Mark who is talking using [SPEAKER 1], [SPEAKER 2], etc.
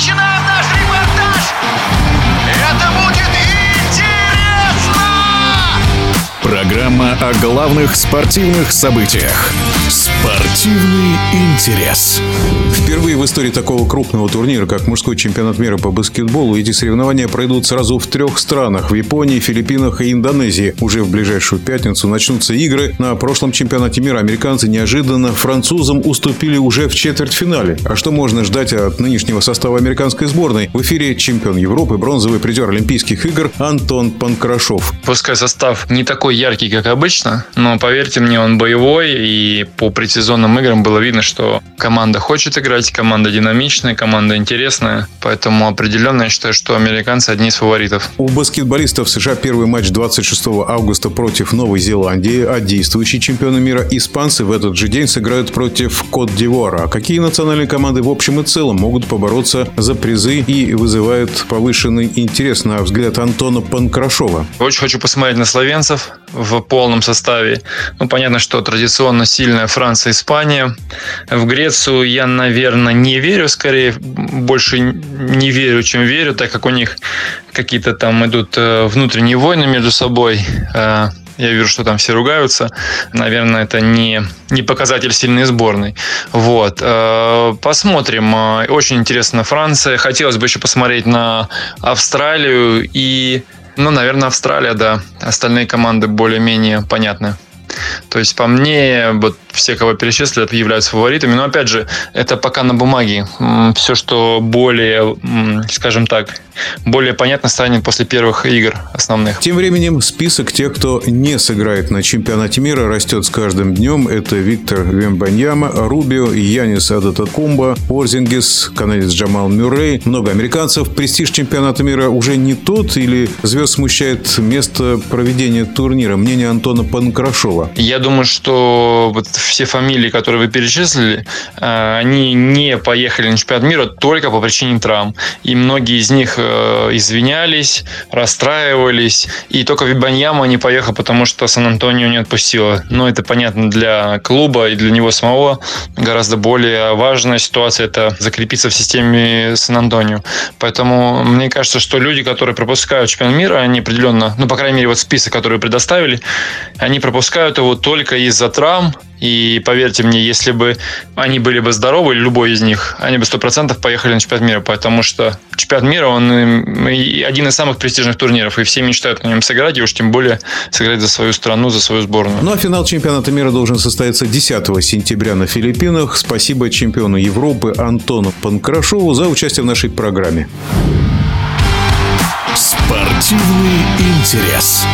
[SPEAKER 1] Imagina
[SPEAKER 2] Программа о главных спортивных событиях. Спортивный интерес.
[SPEAKER 3] Впервые в истории такого крупного турнира, как мужской чемпионат мира по баскетболу, эти соревнования пройдут сразу в трех странах – в Японии, Филиппинах и Индонезии. Уже в ближайшую пятницу начнутся игры. На прошлом чемпионате мира американцы неожиданно французам уступили уже в четвертьфинале. А что можно ждать от нынешнего состава американской сборной? В эфире чемпион Европы, бронзовый призер Олимпийских игр Антон Панкрашов.
[SPEAKER 4] Пускай состав не такой яркий, как обычно, но поверьте мне, он боевой, и по предсезонным играм было видно, что команда хочет играть, команда динамичная, команда интересная, поэтому определенно я считаю, что американцы одни из фаворитов.
[SPEAKER 3] У баскетболистов США первый матч 26 августа против Новой Зеландии, а действующие чемпионы мира испанцы в этот же день сыграют против Кот-Дивуара. А какие национальные команды в общем и целом могут побороться за призы и вызывают повышенный интерес на взгляд Антона Панкрашова?
[SPEAKER 4] Очень хочу посмотреть на словенцев в полном составе. Ну, понятно, что традиционно сильная Франция, Испания. В Грецию я, наверное, не верю, скорее больше не верю, чем верю, так как у них какие-то там идут э, внутренние войны между собой. Э, я вижу, что там все ругаются. Наверное, это не, не показатель сильной сборной. Вот. Э, посмотрим. Очень интересно Франция. Хотелось бы еще посмотреть на Австралию и ну, наверное, Австралия, да. Остальные команды более-менее понятны. То есть, по мне, вот все, кого перечислили, являются фаворитами. Но, опять же, это пока на бумаге. Все, что более, скажем так, более понятно станет после первых игр основных.
[SPEAKER 3] Тем временем список тех, кто не сыграет на чемпионате мира, растет с каждым днем. Это Виктор Вембаньяма, Рубио, Янис Адатакумба, Порзингис, канадец Джамал Мюррей. Много американцев. Престиж чемпионата мира уже не тот или звезд смущает место проведения турнира? Мнение Антона Панкрашова.
[SPEAKER 4] Я думаю, что вот все фамилии, которые вы перечислили, э, они не поехали на чемпионат мира только по причине травм. И многие из них э, извинялись, расстраивались. И только Вибаньяма не поехал, потому что Сан-Антонио не отпустило. Но это понятно для клуба и для него самого. Гораздо более важная ситуация – это закрепиться в системе Сан-Антонио. Поэтому мне кажется, что люди, которые пропускают чемпионат мира, они определенно, ну, по крайней мере, вот список, который предоставили, они пропускают его только из-за травм и поверьте мне, если бы они были бы здоровы, любой из них, они бы сто процентов поехали на чемпионат мира, потому что чемпионат мира, он один из самых престижных турниров, и все мечтают на нем сыграть, и уж тем более сыграть за свою страну, за свою сборную.
[SPEAKER 3] Ну а финал чемпионата мира должен состояться 10 сентября на Филиппинах. Спасибо чемпиону Европы Антону Панкрашову за участие в нашей программе.
[SPEAKER 2] Спортивный интерес.